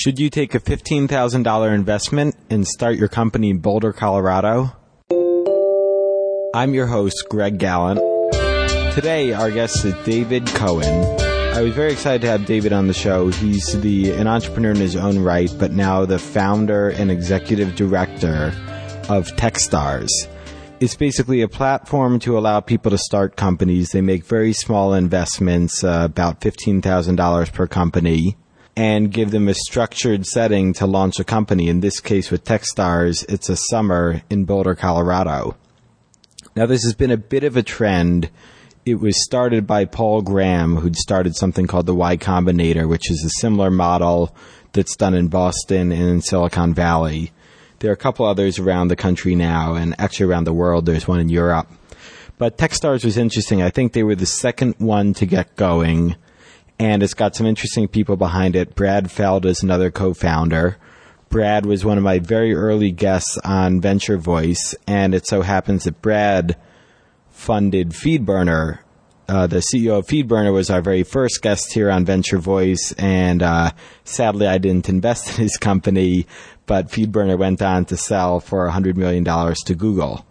Should you take a $15,000 investment and start your company in Boulder, Colorado? I'm your host, Greg Galant. Today, our guest is David Cohen. I was very excited to have David on the show. He's the an entrepreneur in his own right, but now the founder and executive director of Techstars. It's basically a platform to allow people to start companies. They make very small investments, uh, about $15,000 per company, and give them a structured setting to launch a company. In this case with Techstars, it's a summer in Boulder, Colorado. Now this has been a bit of a trend. It was started by Paul Graham, who'd started something called the Y Combinator, which is a similar model that's done in Boston and in Silicon Valley. There are a couple others around the country now, and actually around the world. There's one in Europe. But Techstars was interesting. I think they were the second one to get going, and it's got some interesting people behind it. Brad Feld is another co-founder. Brad was one of my very early guests on Venture Voice, and it so happens that Brad funded FeedBurner. Uh, the CEO of FeedBurner was our very first guest here on Venture Voice, and uh, sadly, I didn't invest in his company, but FeedBurner went on to sell for $100 million to Google.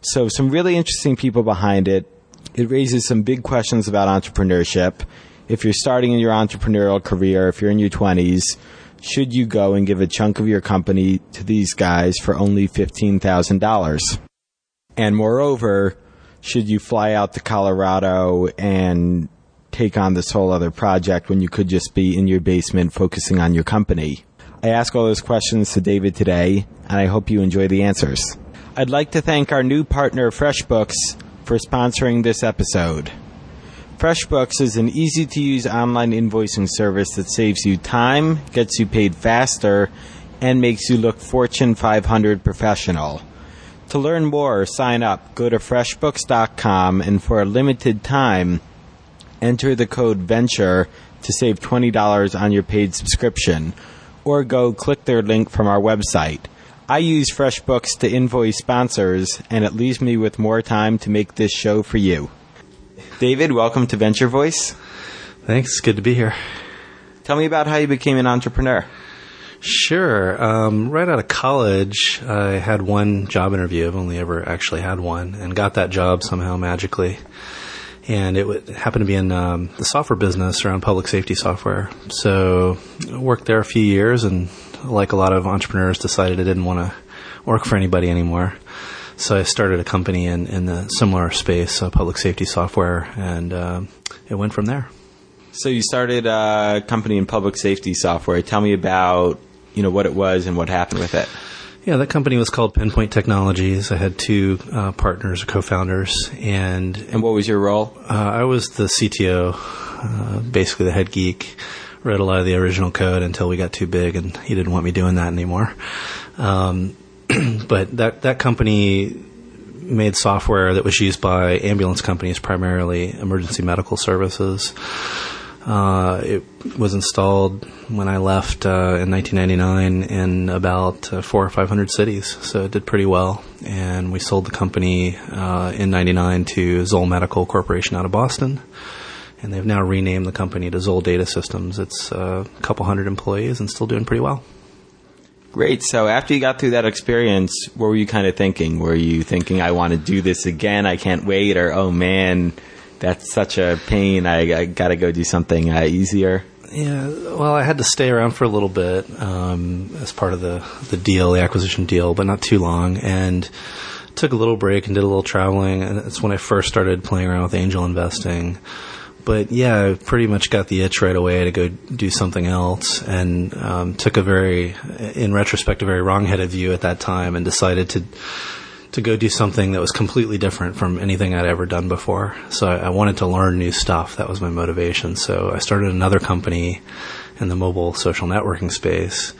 So, some really interesting people behind it. It raises some big questions about entrepreneurship. If you're starting in your entrepreneurial career, if you're in your 20s, should you go and give a chunk of your company to these guys for only $15,000? And moreover, should you fly out to Colorado and take on this whole other project when you could just be in your basement focusing on your company? I ask all those questions to David today, and I hope you enjoy the answers. I'd like to thank our new partner, FreshBooks, for sponsoring this episode. FreshBooks is an easy to use online invoicing service that saves you time, gets you paid faster, and makes you look Fortune 500 professional. To learn more, or sign up. Go to freshbooks.com and for a limited time, enter the code VENTURE to save $20 on your paid subscription. Or go click their link from our website. I use FreshBooks to invoice sponsors, and it leaves me with more time to make this show for you. David, welcome to Venture Voice. Thanks. Good to be here. Tell me about how you became an entrepreneur. Sure. Um, right out of college, I had one job interview. I've only ever actually had one, and got that job somehow magically. And it w- happened to be in um, the software business around public safety software. So I worked there a few years, and like a lot of entrepreneurs, decided I didn't want to work for anybody anymore. So I started a company in, in the similar space, uh, public safety software, and uh, it went from there. So you started a company in public safety software. Tell me about you know what it was and what happened with it. Yeah, that company was called Pinpoint Technologies. I had two uh, partners, co-founders, and and what was your role? Uh, I was the CTO, uh, basically the head geek. Wrote a lot of the original code until we got too big, and he didn't want me doing that anymore. Um, but that that company made software that was used by ambulance companies, primarily emergency medical services. Uh, it was installed when I left uh, in 1999 in about uh, four or five hundred cities, so it did pretty well. And we sold the company uh, in '99 to Zoll Medical Corporation out of Boston, and they've now renamed the company to Zoll Data Systems. It's uh, a couple hundred employees and still doing pretty well. Great. So after you got through that experience, what were you kind of thinking? Were you thinking, I want to do this again? I can't wait, or oh man that's such a pain. I, I got to go do something uh, easier. Yeah, well, I had to stay around for a little bit um, as part of the the deal, the acquisition deal, but not too long, and took a little break and did a little traveling. And that's when I first started playing around with angel investing. But yeah, I pretty much got the itch right away to go do something else, and um, took a very, in retrospect, a very wrong-headed view at that time, and decided to to go do something that was completely different from anything I'd ever done before. So I, I, wanted to learn new stuff. That was my motivation. So I started another company in the mobile social networking space.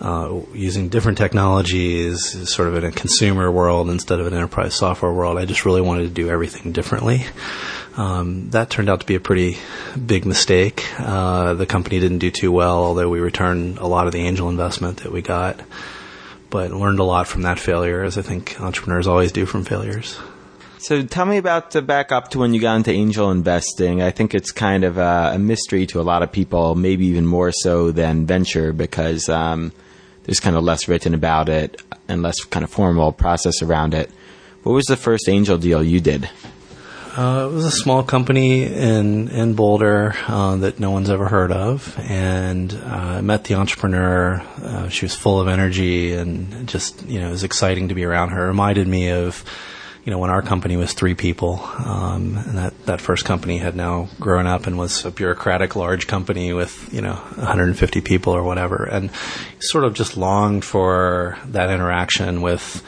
Uh, using different technologies, sort of in a consumer world instead of an enterprise software world. I just really wanted to do everything differently. Um, that turned out to be a pretty big mistake. Uh, the company didn't do too well, although we returned a lot of the angel investment that we got but learned a lot from that failure, as I think entrepreneurs always do from failures. So tell me about the back up to when you got into angel investing. I think it's kind of a, a mystery to a lot of people, maybe even more so than venture, because um, there's kind of less written about it and less kind of formal process around it. What was the first angel deal you did? Uh, it was a small company in in Boulder uh, that no one's ever heard of, and uh, I met the entrepreneur. Uh, she was full of energy and just you know it was exciting to be around her. It reminded me of you know when our company was three people, um, and that that first company had now grown up and was a bureaucratic large company with you know 150 people or whatever, and sort of just longed for that interaction with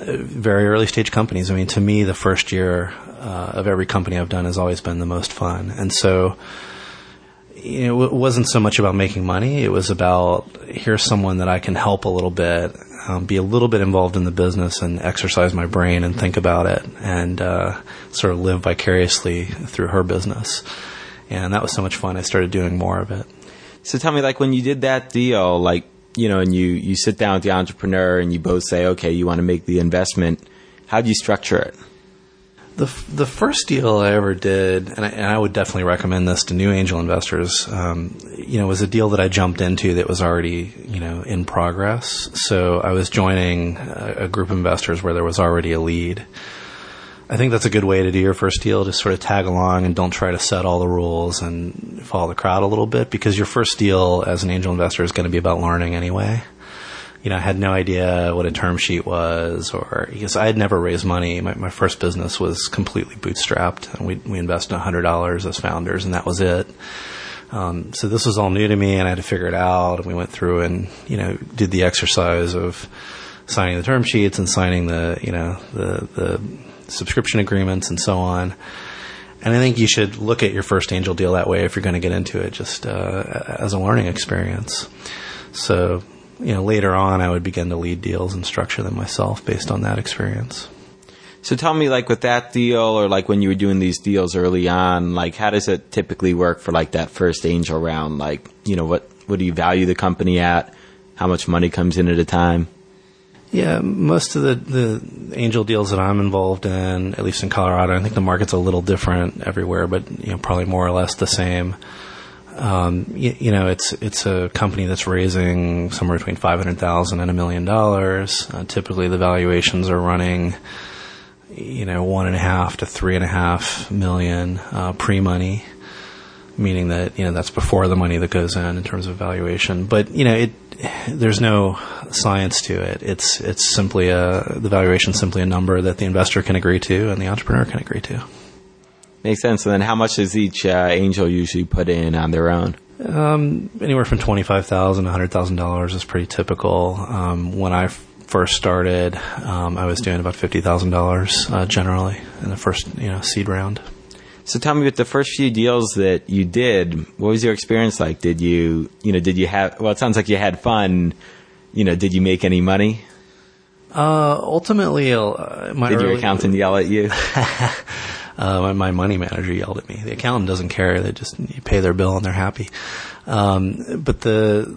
uh, very early stage companies. I mean, to me, the first year uh, of every company I've done has always been the most fun. And so, it wasn't so much about making money. It was about here's someone that I can help a little bit, um, be a little bit involved in the business, and exercise my brain and think about it, and uh, sort of live vicariously through her business. And that was so much fun. I started doing more of it. So tell me, like when you did that deal, like you know, and you you sit down with the entrepreneur and you both say, okay, you want to make the investment. How do you structure it? The the first deal I ever did, and I, and I would definitely recommend this to new angel investors. Um, you know, was a deal that I jumped into that was already you know in progress. So I was joining a, a group of investors where there was already a lead. I think that's a good way to do your first deal. Just sort of tag along and don't try to set all the rules and follow the crowd a little bit because your first deal as an angel investor is going to be about learning anyway you know, I had no idea what a term sheet was or because I had never raised money. My, my first business was completely bootstrapped and we, we invested $100 as founders and that was it. Um, so this was all new to me and I had to figure it out. And we went through and, you know, did the exercise of signing the term sheets and signing the, you know, the, the subscription agreements and so on. And I think you should look at your first angel deal that way if you're going to get into it, just uh, as a learning experience. So you know, later on, I would begin to lead deals and structure them myself based on that experience. So tell me, like with that deal, or like when you were doing these deals early on, like how does it typically work for like that first angel round? Like, you know, what what do you value the company at? How much money comes in at a time? Yeah, most of the, the angel deals that I'm involved in, at least in Colorado, I think the market's a little different everywhere, but you know, probably more or less the same um, you, you, know, it's it's a company that's raising somewhere between five hundred thousand and a million dollars. Uh, typically, the valuations are running, you know, one and a half to three and a half million uh, pre-money, meaning that you know that's before the money that goes in in terms of valuation. But you know, it there's no science to it. It's it's simply a the valuation simply a number that the investor can agree to and the entrepreneur can agree to. Makes sense. And then how much does each uh, angel usually put in on their own? Um, anywhere from twenty-five thousand to hundred thousand dollars is pretty typical. Um, when I f- first started, um, I was doing about fifty thousand uh, dollars generally in the first you know seed round. So tell me, with the first few deals that you did, what was your experience like? Did you you know did you have? Well, it sounds like you had fun. You know, did you make any money? Uh, ultimately, uh, my did your accountant yell at you? Uh, my money manager yelled at me. The accountant doesn't care; they just pay their bill and they're happy. Um, but the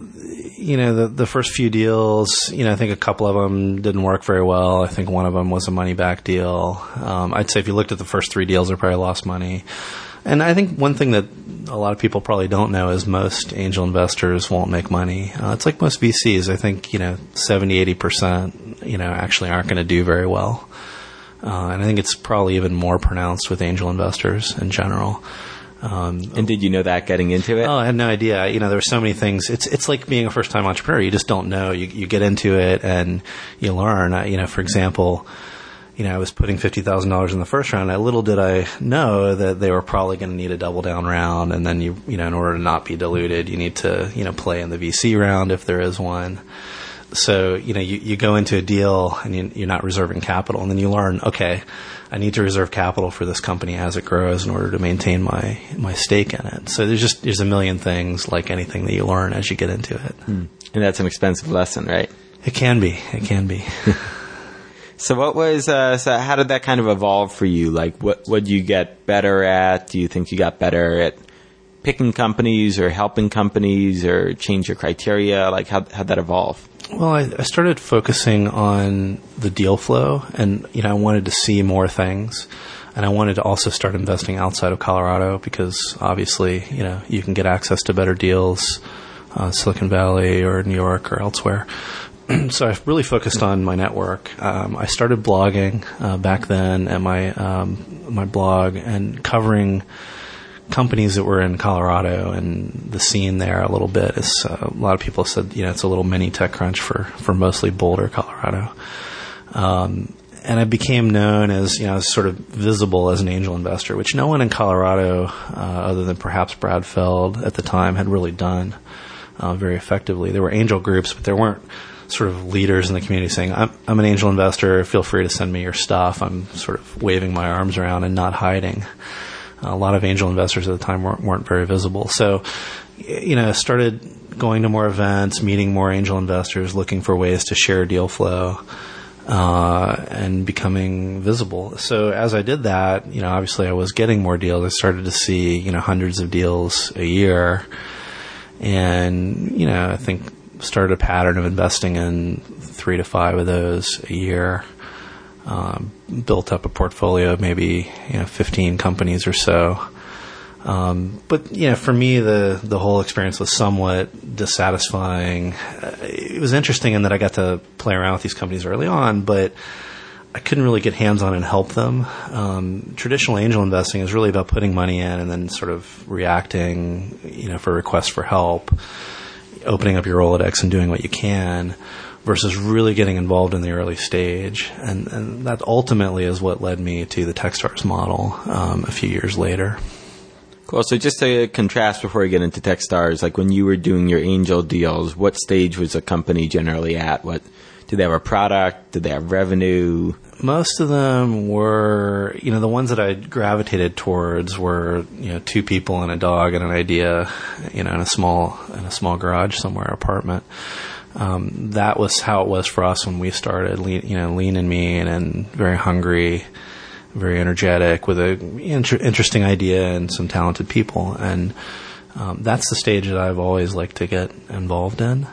you know the the first few deals, you know, I think a couple of them didn't work very well. I think one of them was a money back deal. Um, I'd say if you looked at the first three deals, they probably lost money. And I think one thing that a lot of people probably don't know is most angel investors won't make money. Uh, it's like most VCs. I think, you know, 70, 80%, you know, actually aren't going to do very well. Uh, and I think it's probably even more pronounced with angel investors in general. Um, and did you know that getting into it? Oh, I had no idea. You know, there were so many things. It's it's like being a first time entrepreneur. You just don't know. You you get into it and you learn. Uh, you know, for example, you know, I was putting fifty thousand dollars in the first round. I little did I know that they were probably going to need a double down round, and then you you know, in order to not be diluted, you need to you know play in the VC round if there is one so you know you, you go into a deal and you, you're not reserving capital and then you learn okay i need to reserve capital for this company as it grows in order to maintain my my stake in it. So there's just there's a million things like anything that you learn as you get into it. Mm. and that's an expensive lesson right? It can be. It can be. So what was uh, so how did that kind of evolve for you? Like what would you get better at? Do you think you got better at picking companies or helping companies or change your criteria? Like how how'd that evolve Well, I, I started focusing on the deal flow, and you know, I wanted to see more things, and I wanted to also start investing outside of Colorado because obviously, you know, you can get access to better deals, uh, Silicon Valley or New York or elsewhere. so I really focused on my network. Um, I started blogging uh, back then at my um, my blog and covering companies that were in Colorado and the scene there a little bit. Is uh, a lot of people said you know it's a little mini TechCrunch for for mostly Boulder, Colorado. Um, and I became known as you know sort of visible as an angel investor, which no one in Colorado, uh, other than perhaps Brad Feld at the time, had really done uh, very effectively. There were angel groups, but there weren't sort of leaders in the community saying, I'm, I'm, an angel investor, feel free to send me your stuff. I'm sort of waving my arms around and not hiding. A lot of angel investors at the time weren't, weren't very visible. So, you know, started going to more events, meeting more angel investors, looking for ways to share deal flow. Uh, and becoming visible. So as I did that, you know, obviously I was getting more deals. I started to see, you know, hundreds of deals a year. And, you know, I think started a pattern of investing in three to five of those a year. Um, built up a portfolio of maybe you know 15 companies or so. Um, but you know, for me, the the whole experience was somewhat dissatisfying. Uh, it was interesting in that I got to play around with these companies early on, but I couldn't really get hands on and help them. Um, traditional angel investing is really about putting money in and then sort of reacting, you know, for requests for help opening up your Rolodex and doing what you can versus really getting involved in the early stage. And, and that ultimately is what led me to the Techstars model um, a few years later. Cool. So just to contrast before we get into Techstars, like when you were doing your angel deals, what stage was a company generally at? What did they have a product? Did they have revenue? most of them were, you know, the ones that I gravitated towards were, you know, two people and a dog and an idea, you know, in a small in a small garage somewhere, apartment. Um, that was how it was for us when we started. Lean, you know, lean and mean and very hungry, very energetic, with a inter- interesting idea and some talented people. And um, that's the stage that I've always liked to get involved in.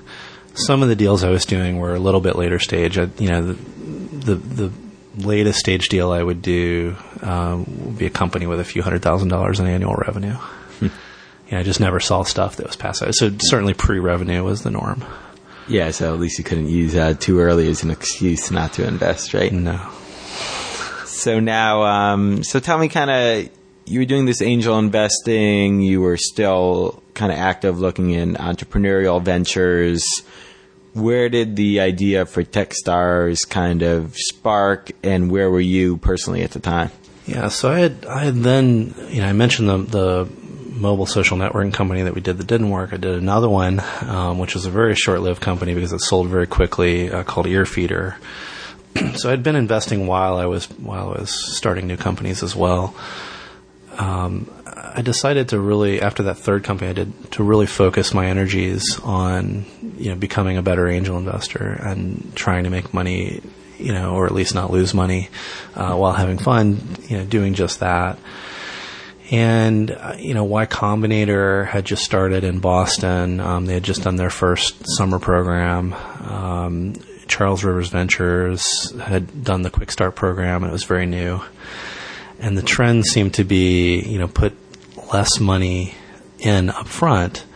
Some of the deals I was doing were a little bit later stage. I, you know, the, the the latest stage deal I would do um, would be a company with a few hundred thousand dollars in annual revenue. Hmm. Yeah, I just never saw stuff that was past that. So certainly pre-revenue was the norm. Yeah, so at least you couldn't use uh, too early as an excuse not to invest, right? No. So now, um, so tell me, kind of, you were doing this angel investing. You were still kind of active, looking in entrepreneurial ventures where did the idea for Techstars kind of spark, and where were you personally at the time? Yeah, so I had I had then you know I mentioned the the mobile social networking company that we did that didn't work. I did another one, um, which was a very short lived company because it sold very quickly, uh, called Earfeeder. so I'd been investing while I was while I was starting new companies as well. Um, I decided to really, after that third company I did, to really focus my energies on, you know, becoming a better angel investor and trying to make money, you know, or at least not lose money uh, while having fun, you know, doing just that. And, uh, you know, Y Combinator had just started in Boston. Um, they had just done their first summer program. Um, Charles Rivers Ventures had done the Quick Start program, and it was very new. And the trend seemed to be, you know, put less money in up front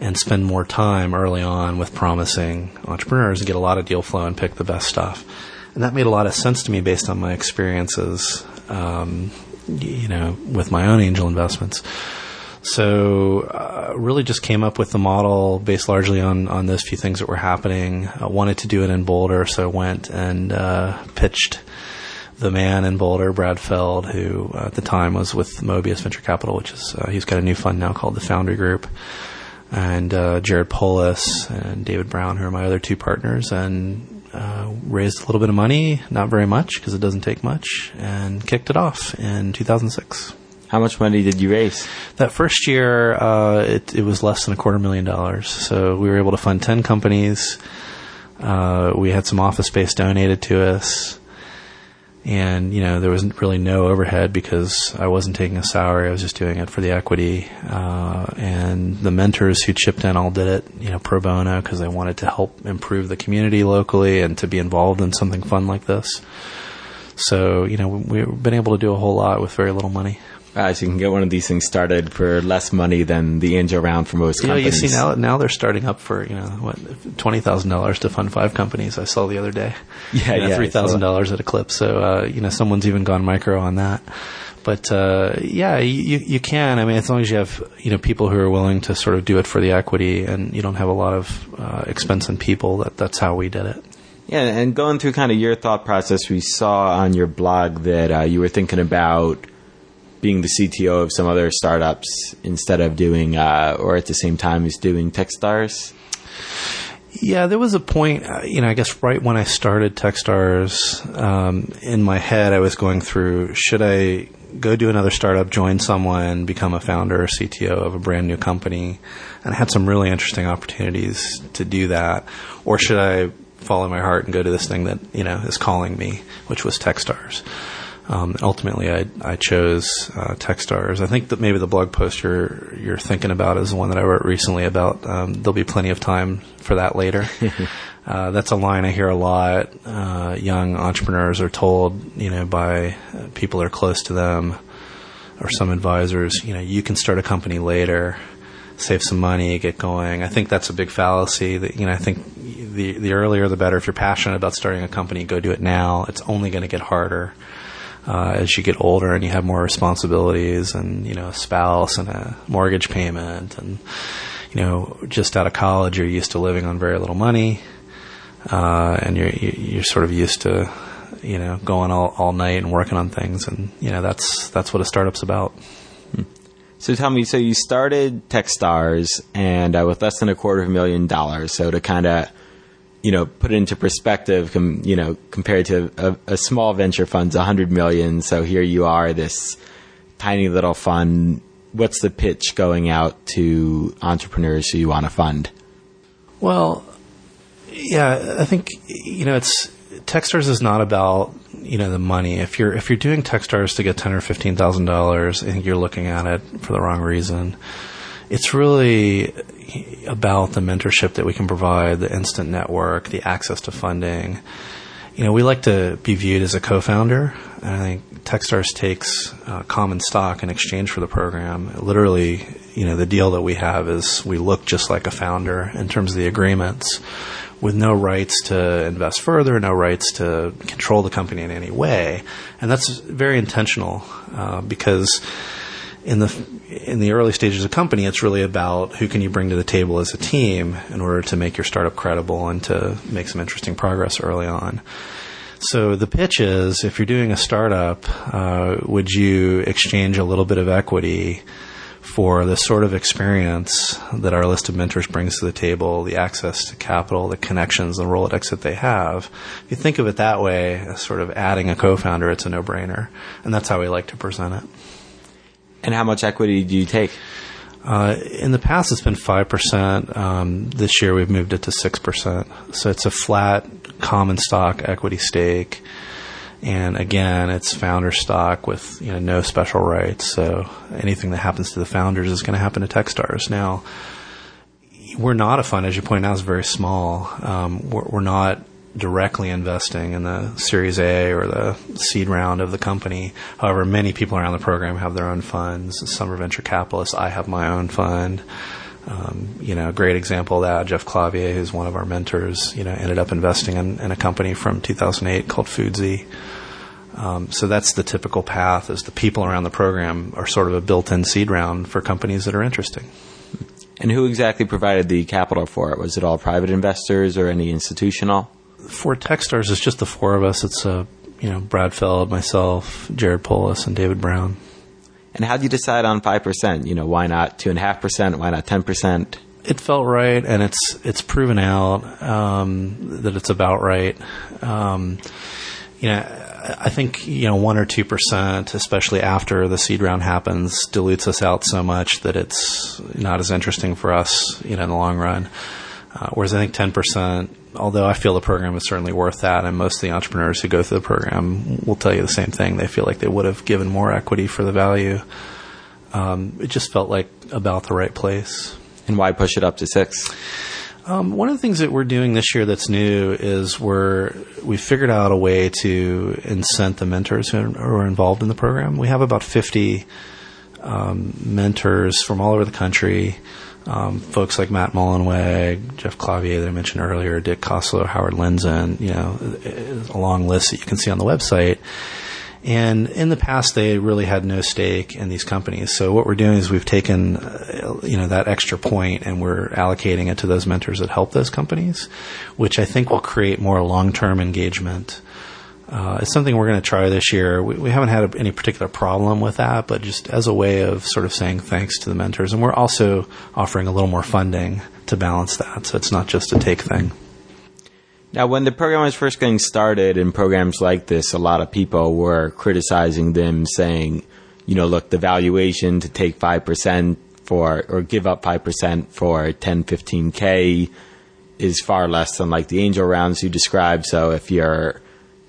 and spend more time early on with promising entrepreneurs and get a lot of deal flow and pick the best stuff. And that made a lot of sense to me based on my experiences, um, you know, with my own angel investments. So, uh, really just came up with the model based largely on, on those few things that were happening. I wanted to do it in Boulder, so I went and uh, pitched the man in Boulder, Brad Feld, who uh, at the time was with Mobius Venture Capital, which is uh, he's got a new fund now called the Foundry Group, and uh, Jared Polis and David Brown, who are my other two partners, and uh, raised a little bit of money, not very much because it doesn't take much, and kicked it off in 2006. How much money did you raise? That first year, uh, it, it was less than a quarter million dollars. So we were able to fund 10 companies. Uh, we had some office space donated to us and you know there wasn't really no overhead because I wasn't taking a salary. I was just doing it for the equity, uh, and the mentors who chipped in all did it, you know, pro bono because they wanted to help improve the community locally and to be involved in something fun like this. So you know we've been able to do a whole lot with very little money. Uh, so you can get one of these things started for less money than the angel round for most You know, companies. you see now now they're starting up for you know what twenty thousand dollars to fund five companies. I saw the other day. Yeah, You know, yeah, three thousand dollars at a clip. So uh, you know, someone's even gone micro on that. But uh, yeah, you you can. I mean, as long as you have you know people who are willing to sort of do it for the equity, and you don't have a lot of uh, expense in people. That that's how we did it. Yeah, and going through kind of your thought process, we saw on your blog that uh, you were thinking about being the CTO of some other startups instead of doing, uh, or at the same time as doing Techstars. Yeah, there was a point, uh, you know, I guess right when I started Techstars, um, in my head, I was going through should I go do another startup, join someone, become a founder or CTO of a brand new company? And I had some really interesting opportunities to do that. Or should I follow my heart and go to this thing that, you know, is calling me, which was Techstars? Um, ultimately, I, I chose uh, Techstars. I think that maybe the blog post you're you're thinking about is the one that I wrote recently about. Um, there'll be plenty of time for that later. uh, that's a line I hear a lot. Uh, young entrepreneurs are told, you know, by uh, people that are close to them or some advisors, you know, you can start a company later, save some money, get going. I think that's a big fallacy. That you know, I think the the earlier the better. If you're passionate about starting a company, go do it now. It's only going to get harder uh, as you get older and you have more responsibilities and you know a spouse and a mortgage payment and you know just out of college you're used to living on very little money uh, and you're you're sort of used to you know going all, all night and working on things and you know that's that's what a startup's about So tell me, so you started Techstars and uh, with less than a quarter of a million dollars. So to kind of, you know, put it into perspective, com, you know, compared to a, a small venture fund's a hundred million. So here you are, this tiny little fund. What's the pitch going out to entrepreneurs who you want to fund? Well, yeah, I think you know it's Techstars is not about you know the money. If you're if you're doing Techstars to get ten or fifteen thousand dollars, I think you're looking at it for the wrong reason. It's really about the mentorship that we can provide, the instant network, the access to funding. You know, we like to be viewed as a co-founder, and I think Techstars takes uh, common stock in exchange for the program. Literally, you know, the deal that we have is we look just like a founder in terms of the agreements, with no rights to invest further, no rights to control the company in any way, and that's very intentional uh, because in the in the early stages of company, it's really about who can you bring to the table as a team in order to make your startup credible and to make some interesting progress early on. So the pitch is, if you're doing a startup, uh, would you exchange a little bit of equity for the sort of experience that our list of mentors brings to the table, the access to capital, the connections, the Rolodex that they have? If you think of it that way, sort of adding a co-founder, it's a no-brainer, and that's how we like to present it. And how much equity do you take? Uh, in the past, it's been five percent. Um, this year, we've moved it to six percent. So it's a flat common stock equity stake, and again, it's founder stock with you know no special rights. So anything that happens to the founders is going to happen to Techstars. Now, we're not a fund, as you point out, is very small. Um, we're, we're not directly investing in the Series A or the seed round of the company. However, many people around the program have their own funds. Some are venture capitalists. I have my own fund. Um, you know, a great example of that, Jeff Clavier, who's one of our mentors, you know, ended up investing in, in a company from 2008 called Foodzie. Um, so that's the typical path is the people around the program are sort of a built-in seed round for companies that are interesting. And who exactly provided the capital for it? Was it all private investors or any institutional? For Techstars, it's just the four of us. It's uh, you know Brad Feld, myself, Jared Polis, and David Brown. And how did you decide on five percent? You know, why not two and a half percent? Why not ten percent? It felt right, and it's it's proven out um, that it's about right. Um, you know, I think you know one or two percent, especially after the seed round happens, dilutes us out so much that it's not as interesting for us. You know, in the long run. Uh, whereas I think 10%, although I feel the program is certainly worth that, and most of the entrepreneurs who go through the program will tell you the same thing. They feel like they would have given more equity for the value. Um, it just felt like about the right place. And why push it up to six? Um, one of the things that we're doing this year that's new is we're we figured out a way to incent the mentors who are involved in the program. We have about 50 um, mentors from all over the country. Um, folks like Matt Mullenweg, Jeff Clavier that I mentioned earlier, Dick Costolo, Howard Lindzen, you know, a long list that you can see on the website. And in the past, they really had no stake in these companies. So what we're doing is we've taken, uh, you know, that extra point and we're allocating it to those mentors that help those companies, which I think will create more long-term engagement. Uh, it's something we're going to try this year. We, we haven't had a, any particular problem with that, but just as a way of sort of saying thanks to the mentors. And we're also offering a little more funding to balance that. So it's not just a take thing. Now, when the program was first getting started in programs like this, a lot of people were criticizing them, saying, you know, look, the valuation to take 5% for, or give up 5% for 10, 15K is far less than like the angel rounds you described. So if you're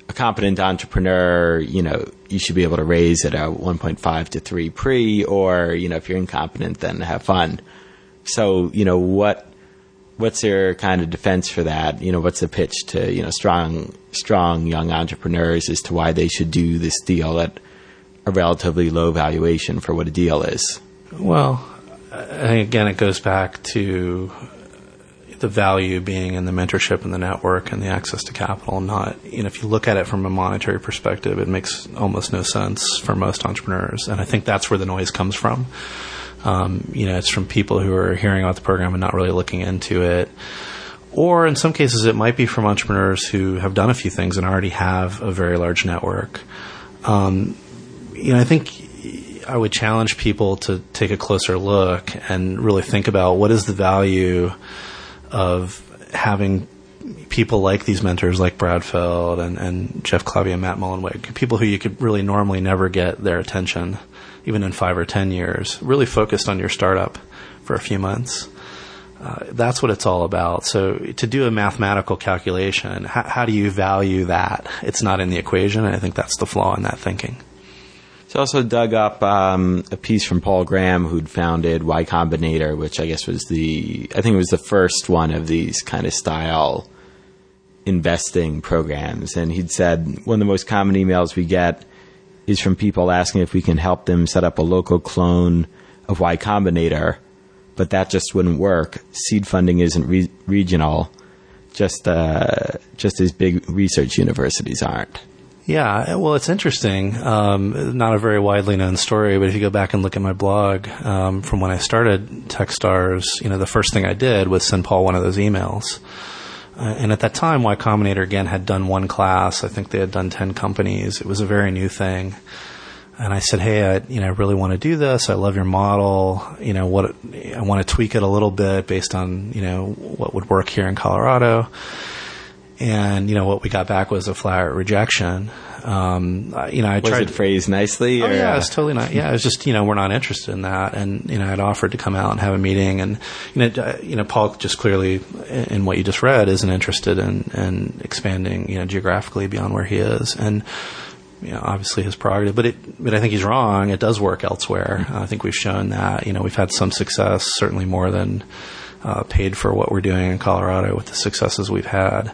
a competent entrepreneur, you know, you should be able to raise at 1.5 to 3 pre, or, you know, if you're incompetent, then have fun. So, you know, what, what's your kind of defense for that? You know, what's the pitch to you know strong strong young entrepreneurs as to why they should do this deal at a relatively low valuation for what a deal is? Well, I think again, it goes back to the value being in the mentorship and the network and the access to capital. Not, you know, if you look at it from a monetary perspective, it makes almost no sense for most entrepreneurs, and I think that's where the noise comes from. Um, you know, it's from people who are hearing about the program and not really looking into it. Or in some cases, it might be from entrepreneurs who have done a few things and already have a very large network. Um, you know, I think I would challenge people to take a closer look and really think about what is the value of having people like these mentors, like Brad Feld and, and Jeff Clavier and Matt Mullenweg, people who you could really normally never get their attention even in five or ten years, really focused on your startup for a few months. Uh, that's what it's all about. So to do a mathematical calculation, how, how do you value that? It's not in the equation. I think that's the flaw in that thinking. So also dug up um, a piece from Paul Graham, who'd founded Y Combinator, which I guess was the I think it was the first one of these kind of style investing programs. And he'd said one of the most common emails we get is from people asking if we can help them set up a local clone of Y Combinator, but that just wouldn't work. Seed funding isn't re- regional, just uh, just as big research universities aren't. Yeah, well, it's interesting. Um, not a very widely known story, but if you go back and look at my blog um, from when I started TechStars, you know, the first thing I did was send Paul one of those emails. Uh, and at that time, Y Combinator again had done one class. I think they had done 10 companies. It was a very new thing. And I said, Hey, I, you know, I really want to do this. I love your model. You know, what, I want to tweak it a little bit based on, you know, what would work here in Colorado. And, you know, what we got back was a flat rejection. Um, you know, I was tried. it phrased nicely? Oh, or, yeah, uh, it's totally not. Yeah, it's just, you know, we're not interested in that. And, you know, I'd offered to come out and have a meeting. And, you know, you know, Paul just clearly, in what you just read, isn't interested in, in expanding, you know, geographically beyond where he is. And, you know, obviously his prerogative, but it, but I think he's wrong. It does work elsewhere. I think we've shown that, you know, we've had some success, certainly more than, uh, paid for what we're doing in Colorado with the successes we've had.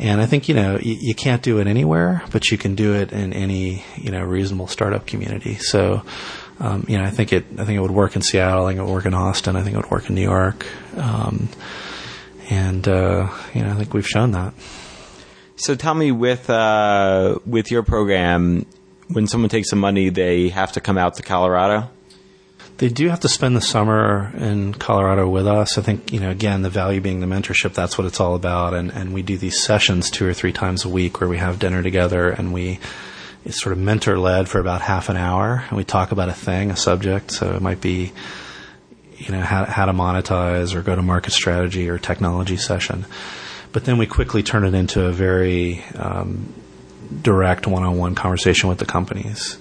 And I think, you know, you, you, can't do it anywhere, but you can do it in any, you know, reasonable startup community. So, um, you know, I think it, I think it would work in Seattle. I think it would work in Austin. I think it would work in New York. Um, and, uh, you know, I think we've shown that. So tell me with, uh, with your program, when someone takes some money, they have to come out to Colorado? They do have to spend the summer in Colorado with us. I think, you know, again, the value being the mentorship, that's what it's all about. And, and we do these sessions two or three times a week where we have dinner together and we, it's sort of mentor led for about half an hour and we talk about a thing, a subject. So it might be, you know, how, how to monetize or go to market strategy or technology session. But then we quickly turn it into a very, um, direct one-on-one conversation with the companies.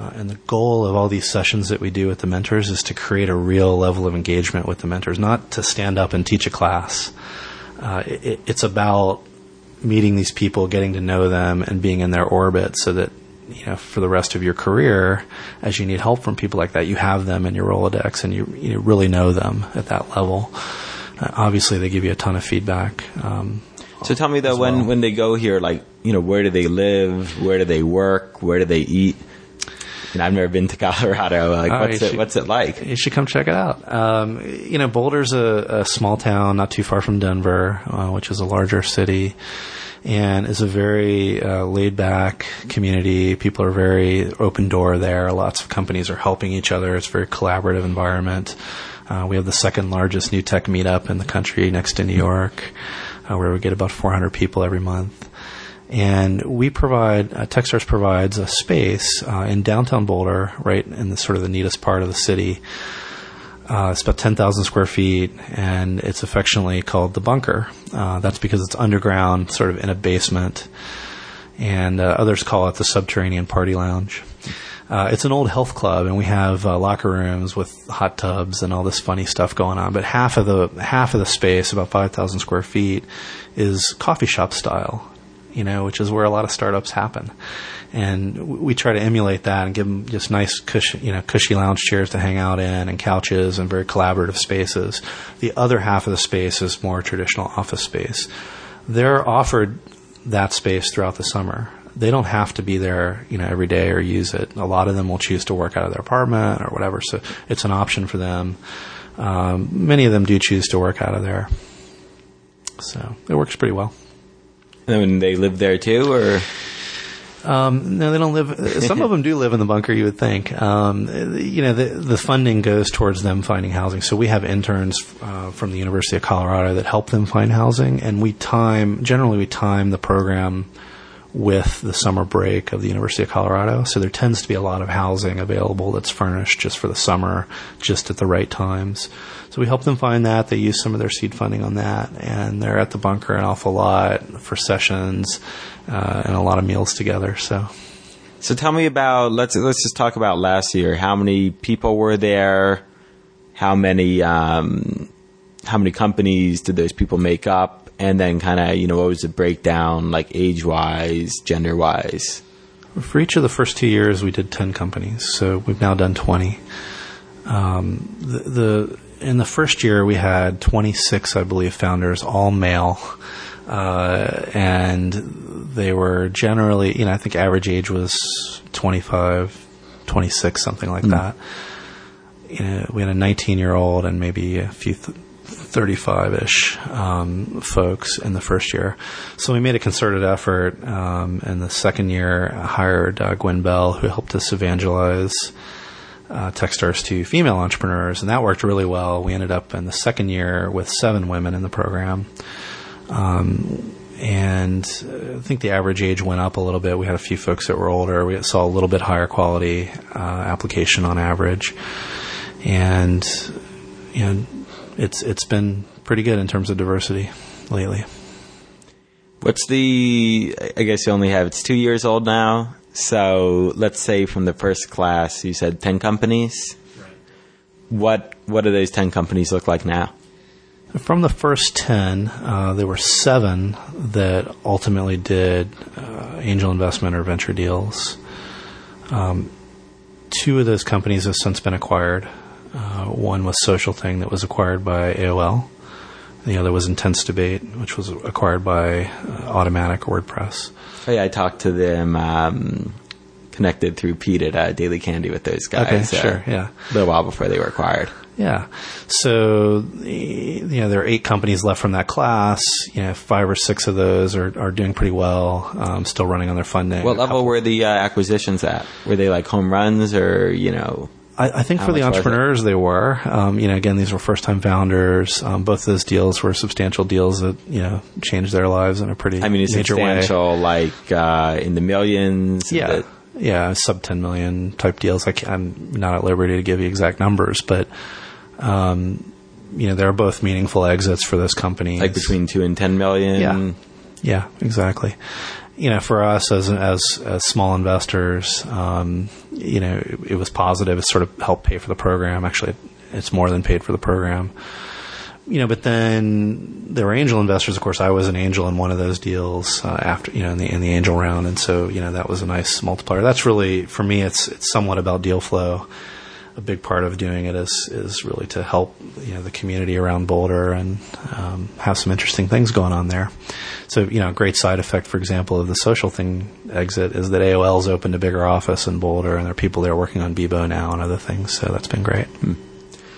Uh, and the goal of all these sessions that we do with the mentors is to create a real level of engagement with the mentors, not to stand up and teach a class. Uh, it, it's about meeting these people, getting to know them, and being in their orbit so that you know for the rest of your career, as you need help from people like that, you have them in your Rolodex and you, you really know them at that level. Uh, obviously, they give you a ton of feedback. Um, so tell me though, well. when when they go here, like you know, where do they live? Where do they work? Where do they eat? And I've never been to Colorado. Like, Oh, what's you it what's it like? You should come check it out. Um, you know, Boulder's a, a small town not too far from Denver, uh, which is a larger city, and is a very uh, laid back community. People are very open door there. Lots of companies are helping each other. It's a very collaborative environment. Uh, we have the second largest new tech meetup in the country next to New York, uh, where we get about 400 people every month. And we provide, uh, Techstars provides a space uh, in downtown Boulder, right in the sort of the neatest part of the city. Uh, it's about 10,000 square feet, and it's affectionately called the bunker. Uh, that's because it's underground, sort of in a basement, and uh, others call it the subterranean party lounge. Uh, it's an old health club, and we have locker rooms with hot tubs and all this funny stuff going on. But half of the half of the space, about 5,000 square feet, is coffee shop style you know, which is where a lot of startups happen. And we try to emulate that and give them just nice, you know, cushy lounge chairs to hang out in and couches and very collaborative spaces. The other half of the space is more traditional office space. They're offered that space throughout the summer. They don't have to be there, you know, every day or use it. A lot of them will choose to work out of their apartment or whatever, so it's an option for them. Um, many of them do choose to work out of there. So it works pretty well. And they live there too, or Um, no, they don't live. Some of them do live in the bunker. You would think. Um, you know, the the funding goes towards them finding housing. So we have interns uh, from the University of Colorado that help them find housing, and we time generally we time the program with the summer break of the University of Colorado. So there tends to be a lot of housing available that's furnished just for the summer, just at the right times. So we help them find that. They use some of their seed funding on that, and they're at the bunker an awful lot for sessions uh, and a lot of meals together. So. so tell me about let's let's just talk about last year. How many people were there? How many um, how many companies did those people make up? And then kind of you know what was the breakdown like age wise, gender wise? For each of the first two years, we did 10 companies, so we've now done 20. Um, the, the in the first year, we had 26, I believe, founders, all male, uh, and they were generally, you know, I think average age was 25, 26, something like that. You know, we had a 19 year old and maybe a few. Th- 35 ish um, folks in the first year. So we made a concerted effort um, in the second year, hired uh, Gwen Bell, who helped us evangelize uh, Techstars to female entrepreneurs, and that worked really well. We ended up in the second year with seven women in the program. Um, and I think the average age went up a little bit. We had a few folks that were older. We saw a little bit higher quality uh, application on average, and you know, it's it's been pretty good in terms of diversity lately. What's the? I guess you only have it's two years old now. So let's say from the first class, you said ten companies. What what do those ten companies look like now? From the first 10, uh, there were seven that ultimately did uh, angel investment or venture deals. Um, two of those companies have since been acquired. Uh, one was Social Thing that was acquired by AOL. The other was Intense Debate, which was acquired by uh, Automattic WordPress. Oh yeah, I talked to them. Um, connected through Pete at uh, Daily Candy with those guys. Okay, sure, yeah. A little while before they were acquired. Yeah. So, you know, there are eight companies left from that class. You know, five or six of those are, are doing pretty well, um, still running on their funding. What level were the uh, acquisitions at? Were they like home runs or you know? I, I think How for the much was it? entrepreneurs, they were. Um, you know, again, these were first-time founders. Um, both of those deals were substantial deals that you know changed their lives in a pretty I mean, it's major way. substantial like uh, in the millions? Yeah, The- yeah, sub 10 million type deals. I I'm not at liberty to give you exact numbers, but um, you know, they're both meaningful exits for those companies. like between two and ten million. Yeah. Yeah, exactly. You know, for us as as, as small investors, um, you know, it, it, was positive. It sort of helped pay for the program. Actually, it's more than paid for the program. You know, but then there were angel investors. Of course, I was an angel in one of those deals uh, after you know in the in the angel round, and so you know that was a nice multiplier. That's really for me. It's it's somewhat about deal flow a big part of doing it is is really to help you know the community around Boulder and um, have some interesting things going on there. So you know, a great side effect, for example, of the social thing exit is that AOL's opened a bigger office in Boulder, and there are people there working on Bebo now and other things. So that's been great. Hmm.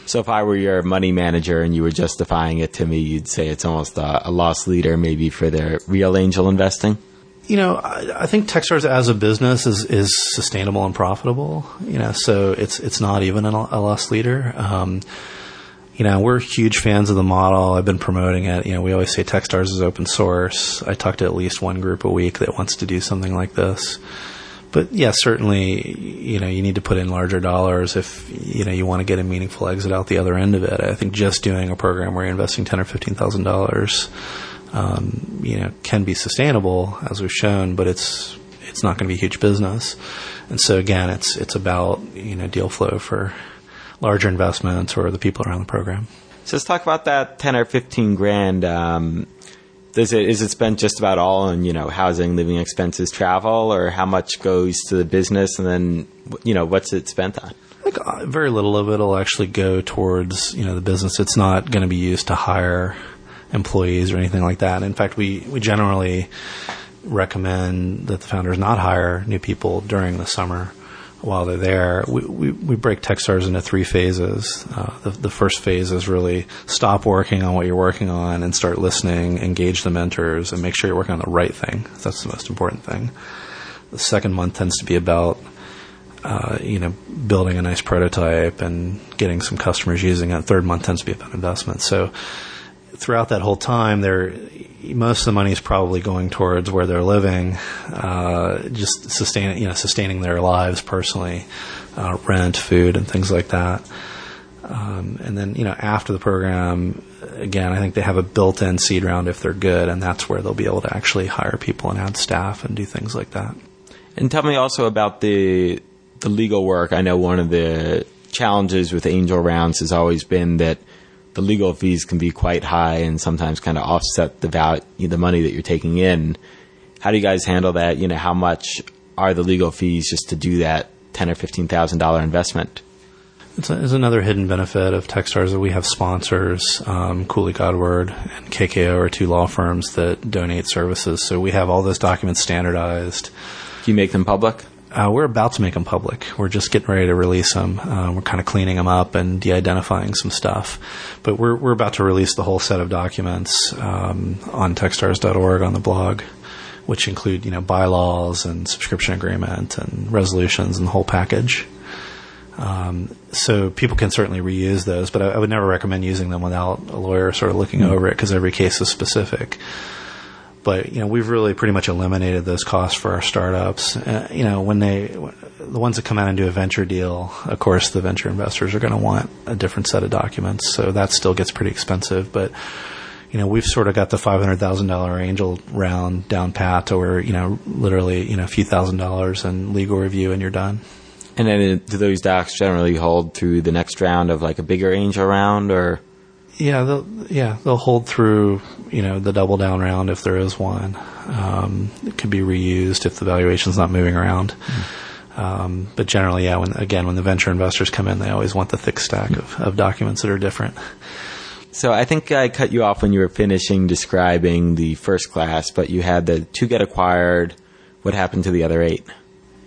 So if I were your money manager and you were justifying it to me, you'd say it's almost a, a loss leader, maybe for their real angel investing you know, I, I, think Techstars as a business is, is sustainable and profitable. You know, so it's it's not even a, a loss leader. Um, you know, we're huge fans of the model. I've been promoting it. You know, we always say Techstars is open source. I talk to at least one group a week that wants to do something like this. But yeah, certainly, you know, you need to put in larger dollars if you know you want to get a meaningful exit out the other end of it. I think just doing a program where you're investing ten or fifteen thousand dollars um, you know, can be sustainable as we've shown, but it's it's not going to be a huge business. And so again, it's it's about you know deal flow for larger investments or the people around the program. So let's talk about that ten or fifteen grand. Um, does it is it spent just about all on you know housing, living expenses, travel, or how much goes to the business, and then you know what's it spent on? Think uh, very little of it will actually go towards you know the business. It's not going to be used to hire employees or anything like that. In fact, we, we generally recommend that the founders not hire new people during the summer while they're there. We, we, we break Techstars into three phases. Uh, the, the first phase is really stop working on what you're working on and start listening, engage the mentors, and make sure you're working on the right thing. That's the most important thing. The second month tends to be about uh, you know, building a nice prototype and getting some customers using it. Third month tends to be about investment. So throughout that whole time, they're most of the money is probably going towards where they're living, uh, just sustain you know sustaining their lives personally, uh, rent, food, and things like that. Um, and then you know after the program, again, I think they have a built-in seed round if they're good, and that's where they'll be able to actually hire people and add staff and do things like that. And tell me also about the the legal work. I know one of the challenges with angel rounds has always been that the legal fees can be quite high and sometimes kind of offset the value, the money that you're taking in. How do you guys handle that? You know, how much are the legal fees just to do that ten or fifteen thousand dollar investment? It's, a, it's, another hidden benefit of Techstars that we have sponsors. Um, Cooley Godward and KKO are two law firms that donate services. So we have all those documents standardized. Do you make them public? Uh, we're about to make them public. We're just getting ready to release them. Uh, we're kind of cleaning them up and de-identifying some stuff, but we're we're about to release the whole set of documents um, on techstars.org on the blog, which include you know bylaws and subscription agreement and resolutions and the whole package. Um, so people can certainly reuse those, but I, I, would never recommend using them without a lawyer sort of looking mm-hmm. over it because every case is specific but you know we've really pretty much eliminated those costs for our startups. Uh, you know when they the ones that come out and do a venture deal, of course the venture investors are going to want a different set of documents, so that still gets pretty expensive. But you know we've sort of got the five hundred thousand dollar angel round down pat to where you know literally you know a few thousand dollars and legal review and you're done. And then do those docs generally hold through the next round of like a bigger angel round or? Yeah, they'll, yeah, they'll hold through, you know, the double down round if there is one. Um, it could be reused if the valuation's not moving around. Mm. Um, but generally, yeah, when, again, when the venture investors come in, they always want the thick stack of, of documents that are different. So I think I cut you off when you were finishing describing the first class, but you had the two get acquired. What happened to the other eight?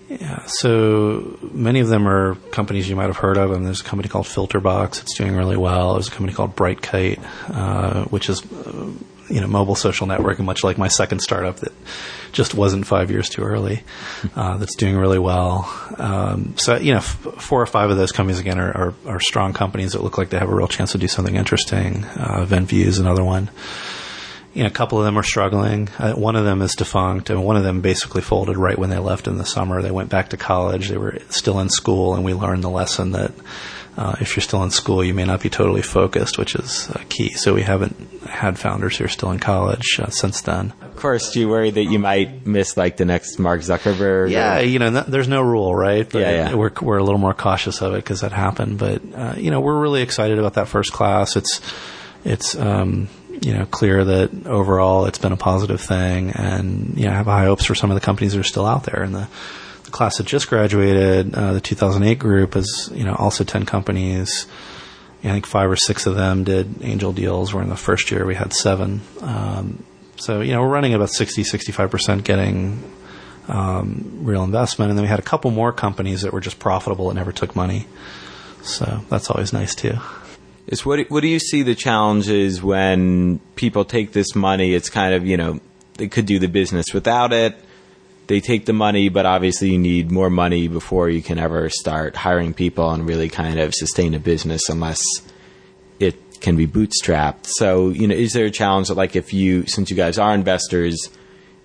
Yeah, so many of them are companies you might have heard of, and there's a company called Filtrbox it's doing really well. There's a company called Brightkite, uh, which is uh, you know mobile social networking, much like my second startup that just wasn't five years too early. Uh, that's doing really well. Um, so you know, f- four or five of those companies again are, are, are, strong companies that look like they have a real chance to do something interesting. Uh, is another one you know, a couple of them are struggling. Uh, one of them is defunct, and one of them basically folded right when they left in the summer. They went back to college. They were still in school, and we learned the lesson that uh, if you're still in school, you may not be totally focused, which is uh, key. So we haven't had founders who are still in college uh, since then. Of course, do you worry that you might miss like the next Mark Zuckerberg? Yeah, or? you know, th- there's no rule, right? But yeah, yeah. We're we're a little more cautious of it because that happened. But uh, you know, we're really excited about that first class. It's it's um, you know clear that overall it's been a positive thing, and you know I have high hopes for some of the companies that are still out there. And the, the class that just graduated, uh, the 2008 group, is you know also 10 companies. I think five or six of them did angel deals. Where in the first year we had seven. Um, so you know we're running about 60, 65 percent getting um, real investment, and then we had a couple more companies that were just profitable and never took money. So that's always nice too is what what do you see the challenges when people take this money? It's kind of you know they could do the business without it. They take the money, but obviously you need more money before you can ever start hiring people and really kind of sustain a business unless it can be bootstrapped. So you know, is there a challenge that like if you since you guys are investors,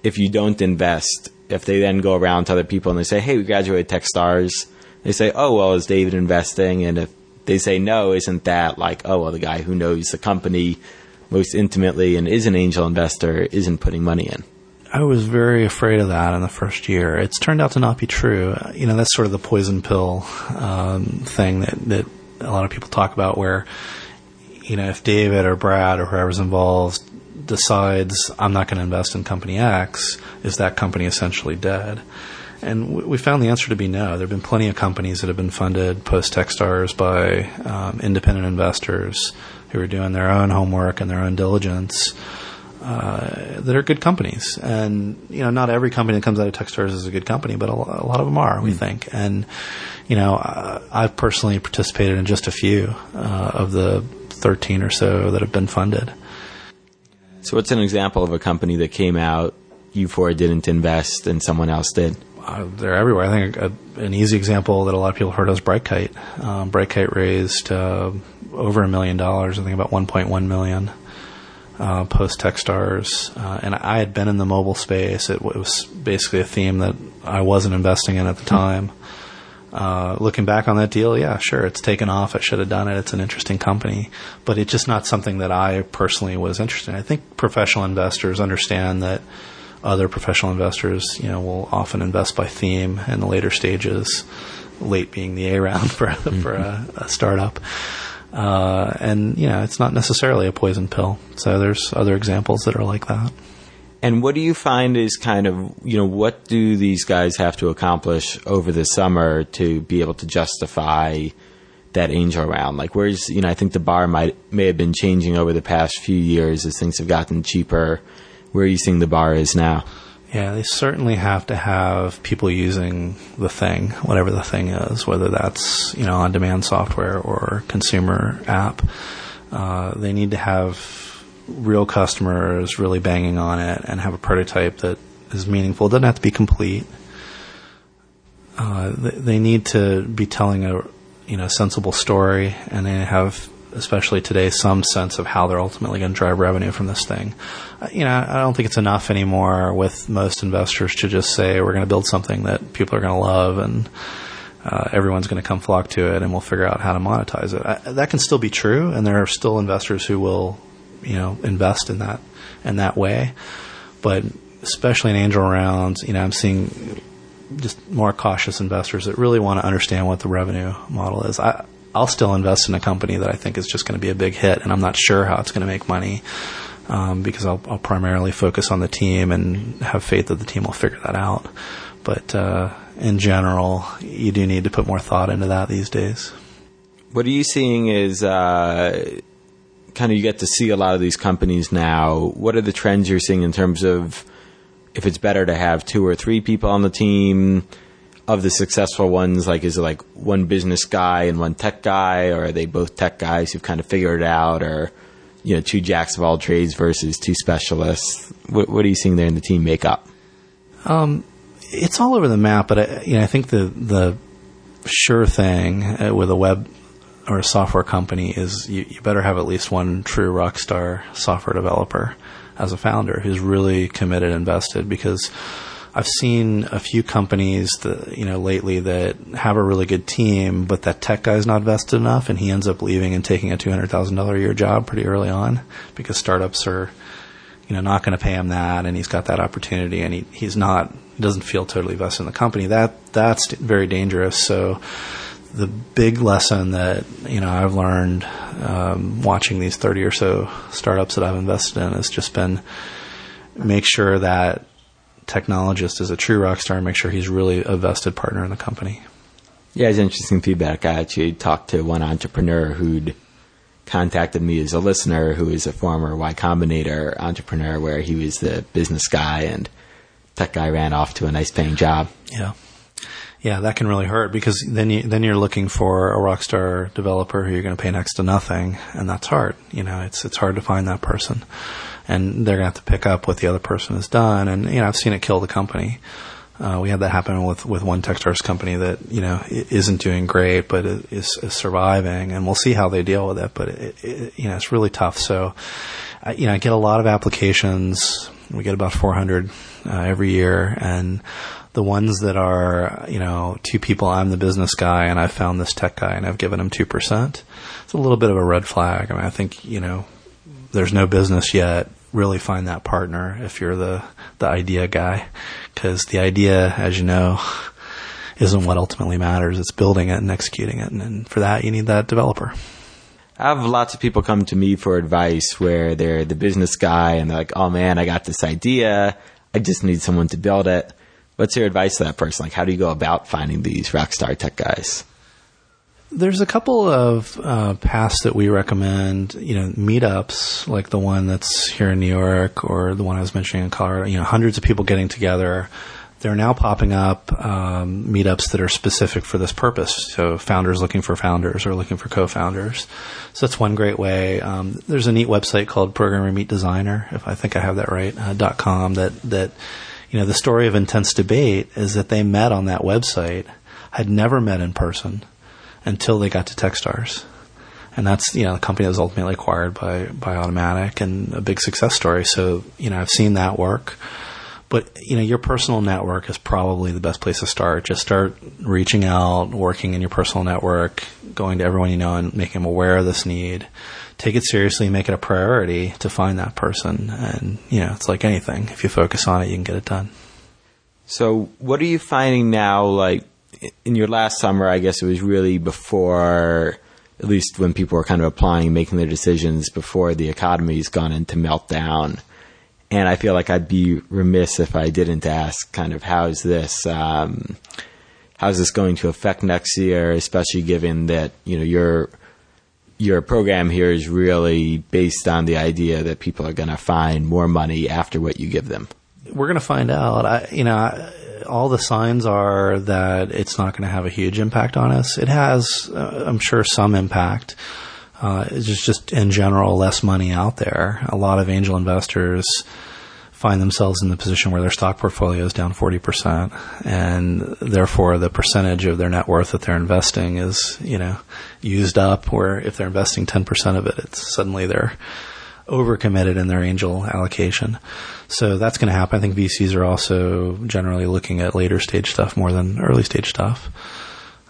if you don't invest, if they then go around to other people and they say, "Hey, we graduated TechStars," they say, "Oh, well, is David investing?" And if they say no, isn't that like, oh, well, the guy who knows the company most intimately and is an angel investor isn't putting money in? I was very afraid of that in the first year. It's turned out to not be true. You know, that's sort of the poison pill um, thing that, that a lot of people talk about where, you know, if David or Brad or whoever's involved decides I'm not going to invest in company X, is that company essentially dead? And we found the answer to be no. There have been plenty of companies that have been funded post Techstars by um, independent investors who are doing their own homework and their own diligence. Uh, that are good companies, and you know, not every company that comes out of Techstars is a good company, but a, a lot of them are, we mm. think. And you know, uh, I've personally participated in just a few uh, of the 13 or so that have been funded. So, what's an example of a company that came out, you four didn't invest, and someone else did? uh, they're everywhere. I think a, an easy example that a lot of people heard of is Brightkite. Um, Brightkite raised uh, over a million dollars. I think about 1.1 million uh, post Techstars, uh, and I had been in the mobile space. It, it, was basically a theme that I wasn't investing in at the time. Uh, looking back on that deal, yeah, sure, it's taken off. I should have done it. It's an interesting company, but it's just not something that I personally was interested in. I think professional investors understand that other professional investors, you know, will often invest by theme in the later stages, late being the A round for for a, a startup. Uh, and you know, it's not necessarily a poison pill. So there's other examples that are like that. And what do you find is kind of, you know, what do these guys have to accomplish over the summer to be able to justify that angel round? Like, where's, you know, I think the bar might, may have been changing over the past few years as things have gotten cheaper where are you think the bar is now. Yeah, they certainly have to have people using the thing, whatever the thing is, whether that's you know on-demand software or consumer app. Uh, they need to have real customers really banging on it and have a prototype that is meaningful. It doesn't have to be complete. Uh, they, they need to be telling a you know sensible story, and they have especially today, some sense of how they're ultimately going to drive revenue from this thing. Uh, you know, I don't think it's enough anymore with most investors to just say we're going to build something that people are going to love and uh, everyone's going to come flock to it, and we'll figure out how to monetize it. I, that can still be true, and there are still investors who will, you know, invest in that in that way. But especially in angel rounds, you know, I'm seeing just more cautious investors that really want to understand what the revenue model is. I, I'll still invest in a company that I think is just going to be a big hit, and I'm not sure how it's going to make money um, because I'll, I'll, primarily focus on the team and have faith that the team will figure that out. But uh, in general, you do need to put more thought into that these days. What are you seeing is uh, kind of you get to see a lot of these companies now. What are the trends you're seeing in terms of if it's better to have two or three people on the team? Of the successful ones, like is it like one business guy and one tech guy, or are they both tech guys who've kind of figured it out, or you know, two jacks of all trades versus two specialists? What, what are you seeing there in the team makeup? Um, it's all over the map, but I, you know, I think the the sure thing uh, with a web or a software company is you, you better have at least one true rock star software developer. as a founder who's really committed and invested because I've seen a few companies that, you know, lately that have a really good team, but that tech guy's not vested enough and he ends up leaving and taking a $200,000 a year job pretty early on because startups are, you know, not going to pay him that and he's got that opportunity and he, he's not, doesn't feel totally vested in the company. That, that's very dangerous. So, the big lesson that you know I've learned um, watching these thirty or so startups that I've invested in has just been make sure that technologist is a true rock star and make sure he's really a vested partner in the company. Yeah, it's interesting feedback. I actually talked to one entrepreneur who'd contacted me as a listener who is a former Y Combinator entrepreneur where he was the business guy and tech guy ran off to a nice paying job. Yeah. Yeah, that can really hurt because then you then you're looking for a rock star developer who you're going to pay next to nothing, and that's hard. You know, it's it's hard to find that person and they're to have to pick up what the other person has done. And you know, I've seen it kill the company. Uh, we had that happen with with one Techstars company that you know isn't doing great, but is, is surviving, and we'll see how they deal with it. But it, it, you know, it's really tough. So, I, you know, I get a lot of applications. We get about 400 uh, every year, and the ones that are, you know, two people, I'm the business guy, and I found this tech guy, and I've given him two percent. It's a little bit of a red flag. I mean, I think you know, there's no business yet really find that partner if you're the the idea guy, because the idea, as you know, isn't what ultimately matters. It's building it and executing it, and, and for that you need that developer. I have lots of people come to me for advice where they're the business guy and they're like, "Oh man, I got this idea. I just need someone to build it." What's your advice to that person? Like, how do you go about finding these rock star tech guys? There's a couple of uh, paths that we recommend. You know, meetups like the one that's here in New York, or the one I was mentioning in Colorado. You know, hundreds of people getting together. There are now popping up um, meetups that are specific for this purpose. So founders looking for founders or looking for co-founders. So that's one great way. Um, there's a neat website called Programmer Meet Designer, if I think I have that right, uh, dot .com that that you know the story of IntenseDebate is that they met on that website, had never met in person until they got to Techstars. And that's, you know, the company that was ultimately acquired by, by Automattic and a big success story. So, you know, I've seen that work. But, you know, your personal network is probably the best place to start. Just start reaching out, working in your personal network, going to everyone you know and making them aware of this need. Take it seriously, make it a priority to find that person. And, you know, it's like anything. If you focus on it, you can get it done. So, what are you finding now, like, in your last summer, I guess it was really before, at least when people were kind of applying, making their decisions before the economy's gone into meltdown. And I feel like I'd be remiss if I didn't ask kind of how's this, um, how's this going to affect next year, especially given that, you know, your, your program here is really based on the idea that people are going to find more money after what you give them. We're going to find out. I, you know, all the signs are that it's not going to have a huge impact on us. It has, uh, I'm sure, some impact. Uh, it's just, just in general less money out there. A lot of angel investors find themselves in the position where their stock portfolio is down 40% and therefore the percentage of their net worth that they're investing is, you know, used up where if they're investing 10% of it, it's suddenly they're overcommitted in their angel allocation. So that's going to happen. I think VCs are also generally looking at later stage stuff more than early stage stuff.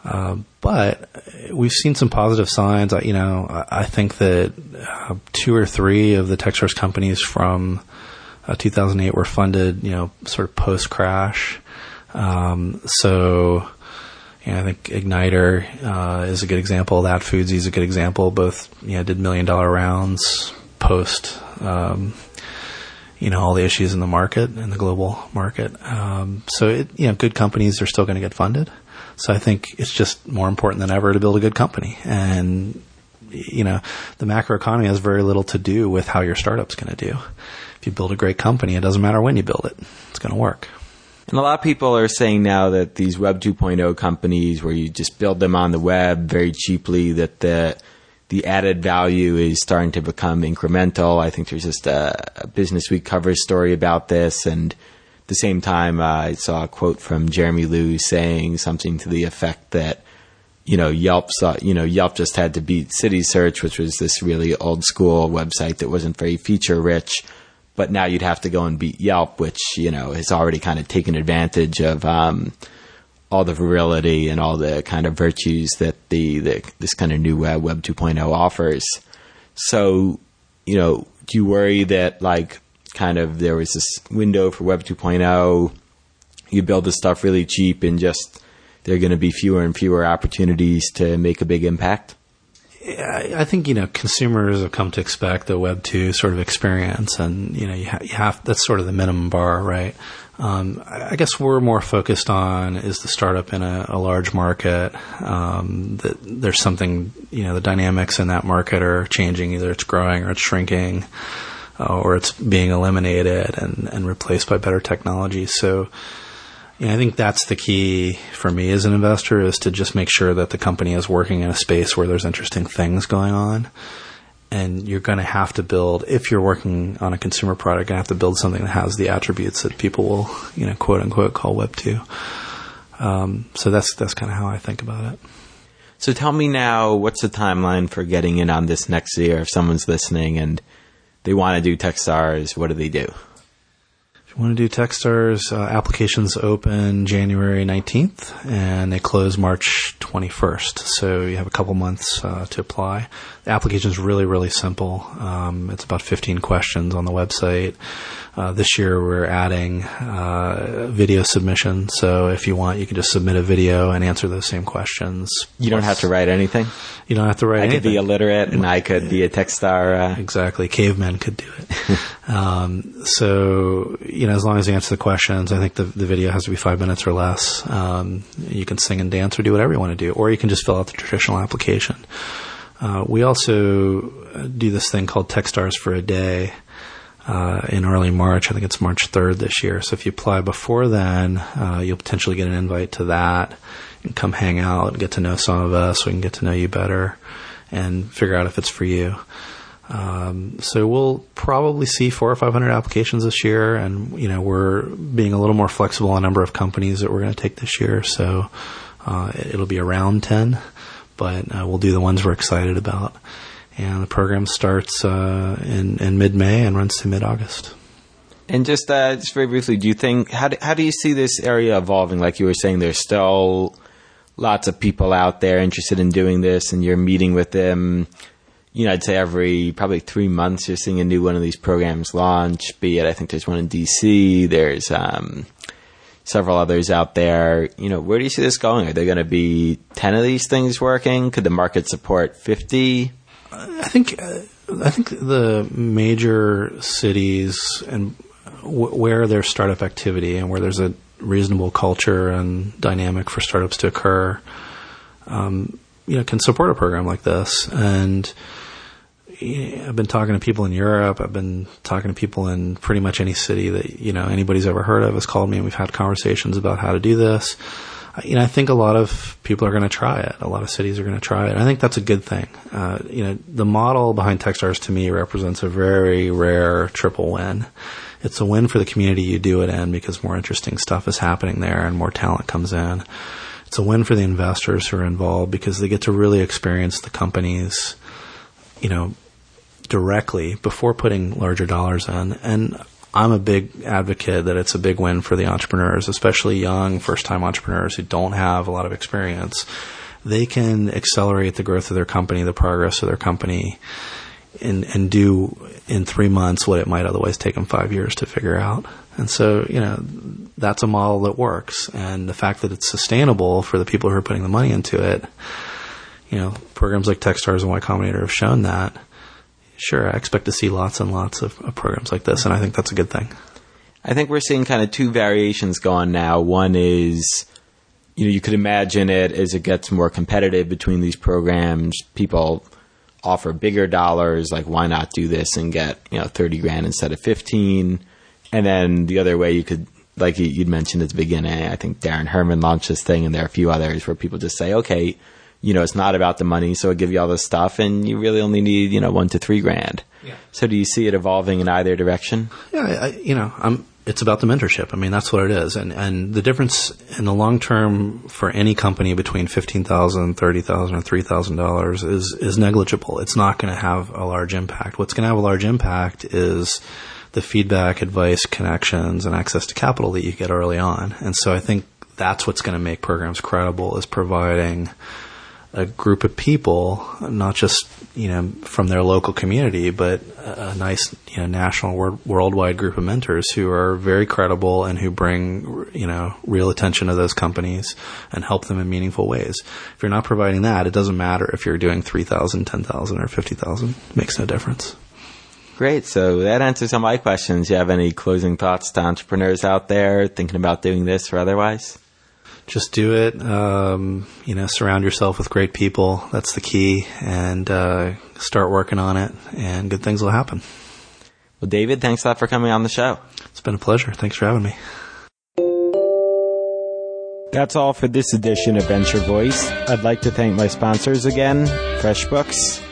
Uh, but we've seen some positive signs. You know, I think that uh, two or three of the Techstars companies from uh, 2008 were funded, you know, sort of post crash. Um, so, you know, I think Ignighter uh, is a good example that. Foodzie is a good example. Both, you know, did million dollar rounds post um, you know all the issues in the market in the global market. Um, so it, you know, good companies are still going to get funded. So I think it's just more important than ever to build a good company. And you know, the macro economy has very little to do with how your startup's going to do. If you build a great company, it doesn't matter when you build it; it's going to work. And a lot of people are saying now that these Web 2.0 companies, where you just build them on the web very cheaply, that the the added value is starting to become incremental. I think there's just a, a Business Week cover story about this, and at the same time, uh, I saw a quote from Jeremy Liew saying something to the effect that you know Yelp saw, you know Yelp just had to beat Citysearch, which was this really old school website that wasn't very feature rich, but now you'd have to go and beat Yelp, which you know has already kind of taken advantage of um, all the virality and all the kind of virtues that the, the this kind of new uh, Web 2.0 offers. So, you know, do you worry that like kind of there was this window for Web 2.0? You build this stuff really cheap and just there are going to be fewer and fewer opportunities to make a big impact? I think you know consumers have come to expect the Web two sort of experience, and you know you, ha- you have that's sort of the minimum bar, right? Um, I guess we're more focused on is the startup in a, a large market. Um, that there's something you know the dynamics in that market are changing. Either it's growing or it's shrinking, uh, or it's being eliminated and, and replaced by better technology. So I think that's the key for me as an investor is to just make sure that the company is working in a space where there's interesting things going on. And you're going to have to build, if you're working on a consumer product, you're going to have to build something that has the attributes that people will, you know, quote unquote call Web 2. Um, so that's, that's kind of how I think about it. So tell me now, what's the timeline for getting in on this next year? If someone's listening and they want to do Techstars, what do they do? If you want to do Techstars, uh, applications open January 19th and they close March 21st. So you have a couple months uh, to apply. The application is really, really simple. Um, it's about 15 questions on the website. Uh, this year we're adding uh, video submission. So if you want, you can just submit a video and answer those same questions. You don't have to write anything. You don't have to write. I anything. could be illiterate, and I could be a Techstar. Uh, exactly, cavemen could do it. um, so you know, as long as you answer the questions, I think the the video has to be five minutes or less. Um, you can sing and dance or do whatever you want to do, or you can just fill out the traditional application. Uh, we also do this thing called Techstars for a day uh, in early March. I think it's March 3rd this year. So if you apply before then, uh, you'll potentially get an invite to that and come hang out and get to know some of us. We can get to know you better and figure out if it's for you. Um, so we'll probably see four or five hundred applications this year, and you know we're being a little more flexible on number of companies that we're going to take this year. So uh, it'll be around ten, but uh, we'll do the ones we're excited about and the program starts uh, in, in mid May and runs to mid August. And just uh, just very briefly, do you think how do, how do you see this area evolving? Like you were saying, there's still lots of people out there interested in doing this, and you're meeting with them. You know, I'd say every probably three months you're seeing a new one of these programs launch. Be it, I think there's one in DC. There's um, several others out there. You know, where do you see this going? Are there going to be ten of these things working? Could the market support fifty? I think uh, I think the major cities and w- where there's startup activity and where there's a reasonable culture and dynamic for startups to occur, um, you know, can support a program like this. And I've been talking to people in Europe. I've been talking to people in pretty much any city that you know anybody's ever heard of has called me, and we've had conversations about how to do this you know, I think a lot of people are going to try it. A lot of cities are going to try it. I think that's a good thing. Uh, you know, the model behind Techstars to me represents a very rare triple win. It's a win for the community you do it in because more interesting stuff is happening there and more talent comes in. It's a win for the investors who are involved because they get to really experience the companies, you know, directly before putting larger dollars in. And I'm a big advocate that it's a big win for the entrepreneurs, especially young first time entrepreneurs who don't have a lot of experience. They can accelerate the growth of their company, the progress of their company, and, and do in three months what it might otherwise take them five years to figure out. And so, you know, that's a model that works. And the fact that it's sustainable for the people who are putting the money into it, you know, programs like Techstars and Y Combinator have shown that sure, I expect to see lots and lots of, of programs like this, and I think that's a good thing. I think we're seeing kind of two variations going now. One is, you know, you could imagine it as it gets more competitive between these programs. People offer bigger dollars, like why not do this and get you know thirty grand instead of fifteen? And then the other way, you could, like you'd mentioned at the beginning, I think Darren Herman launched this thing, and there are a few others where people just say, okay, you know, it's not about the money, so I give you all this stuff, and you really only need, you know, one to three grand. Yeah. So do you see it evolving in either direction? Yeah, I, you know, I'm, it's about the mentorship. I mean, that's what it is. And, and the difference in the long term for any company between $15,000, $30,000, or $3,000 is, is negligible. It's not going to have a large impact. What's going to have a large impact is the feedback, advice, connections, and access to capital that you get early on. And so I think that's what's going to make programs credible is providing a group of people, not just you know from their local community, but a nice you know national worldwide group of mentors who are very credible and who bring you know real attention to those companies and help them in meaningful ways. If you're not providing that, it doesn't matter if you're doing 3,000, 10,000, or 50,000. Makes no difference. Great. So that answers all my questions. Do you have any closing thoughts to entrepreneurs out there thinking about doing this or otherwise? Just do it. Um, you know, surround yourself with great people. That's the key, and uh, start working on it, and good things will happen. Well, David, thanks a lot for coming on the show. It's been a pleasure. Thanks for having me. That's all for this edition of Venture Voice. I'd like to thank my sponsors again, FreshBooks.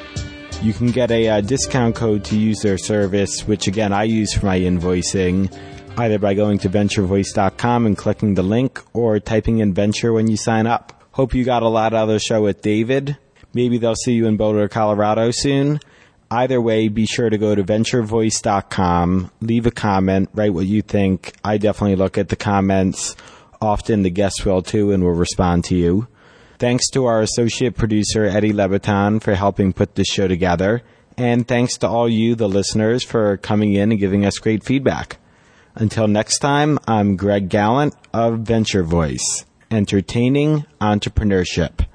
You can get a uh, discount code to use their service, which again I use for my invoicing either by going to venturevoice.com and clicking the link or typing in venture when you sign up. Hope you got a lot out of the show with David. Maybe they'll see you in Boulder, Colorado soon. Either way, be sure to go to venturevoice.com, leave a comment, write what you think. I definitely look at the comments. Often the guests will too and will respond to you. Thanks to our associate producer, Eddie Leviton, for helping put this show together. And thanks to all you, the listeners, for coming in and giving us great feedback. Until next time, I'm Greg Galant of Venture Voice, entertaining entrepreneurship.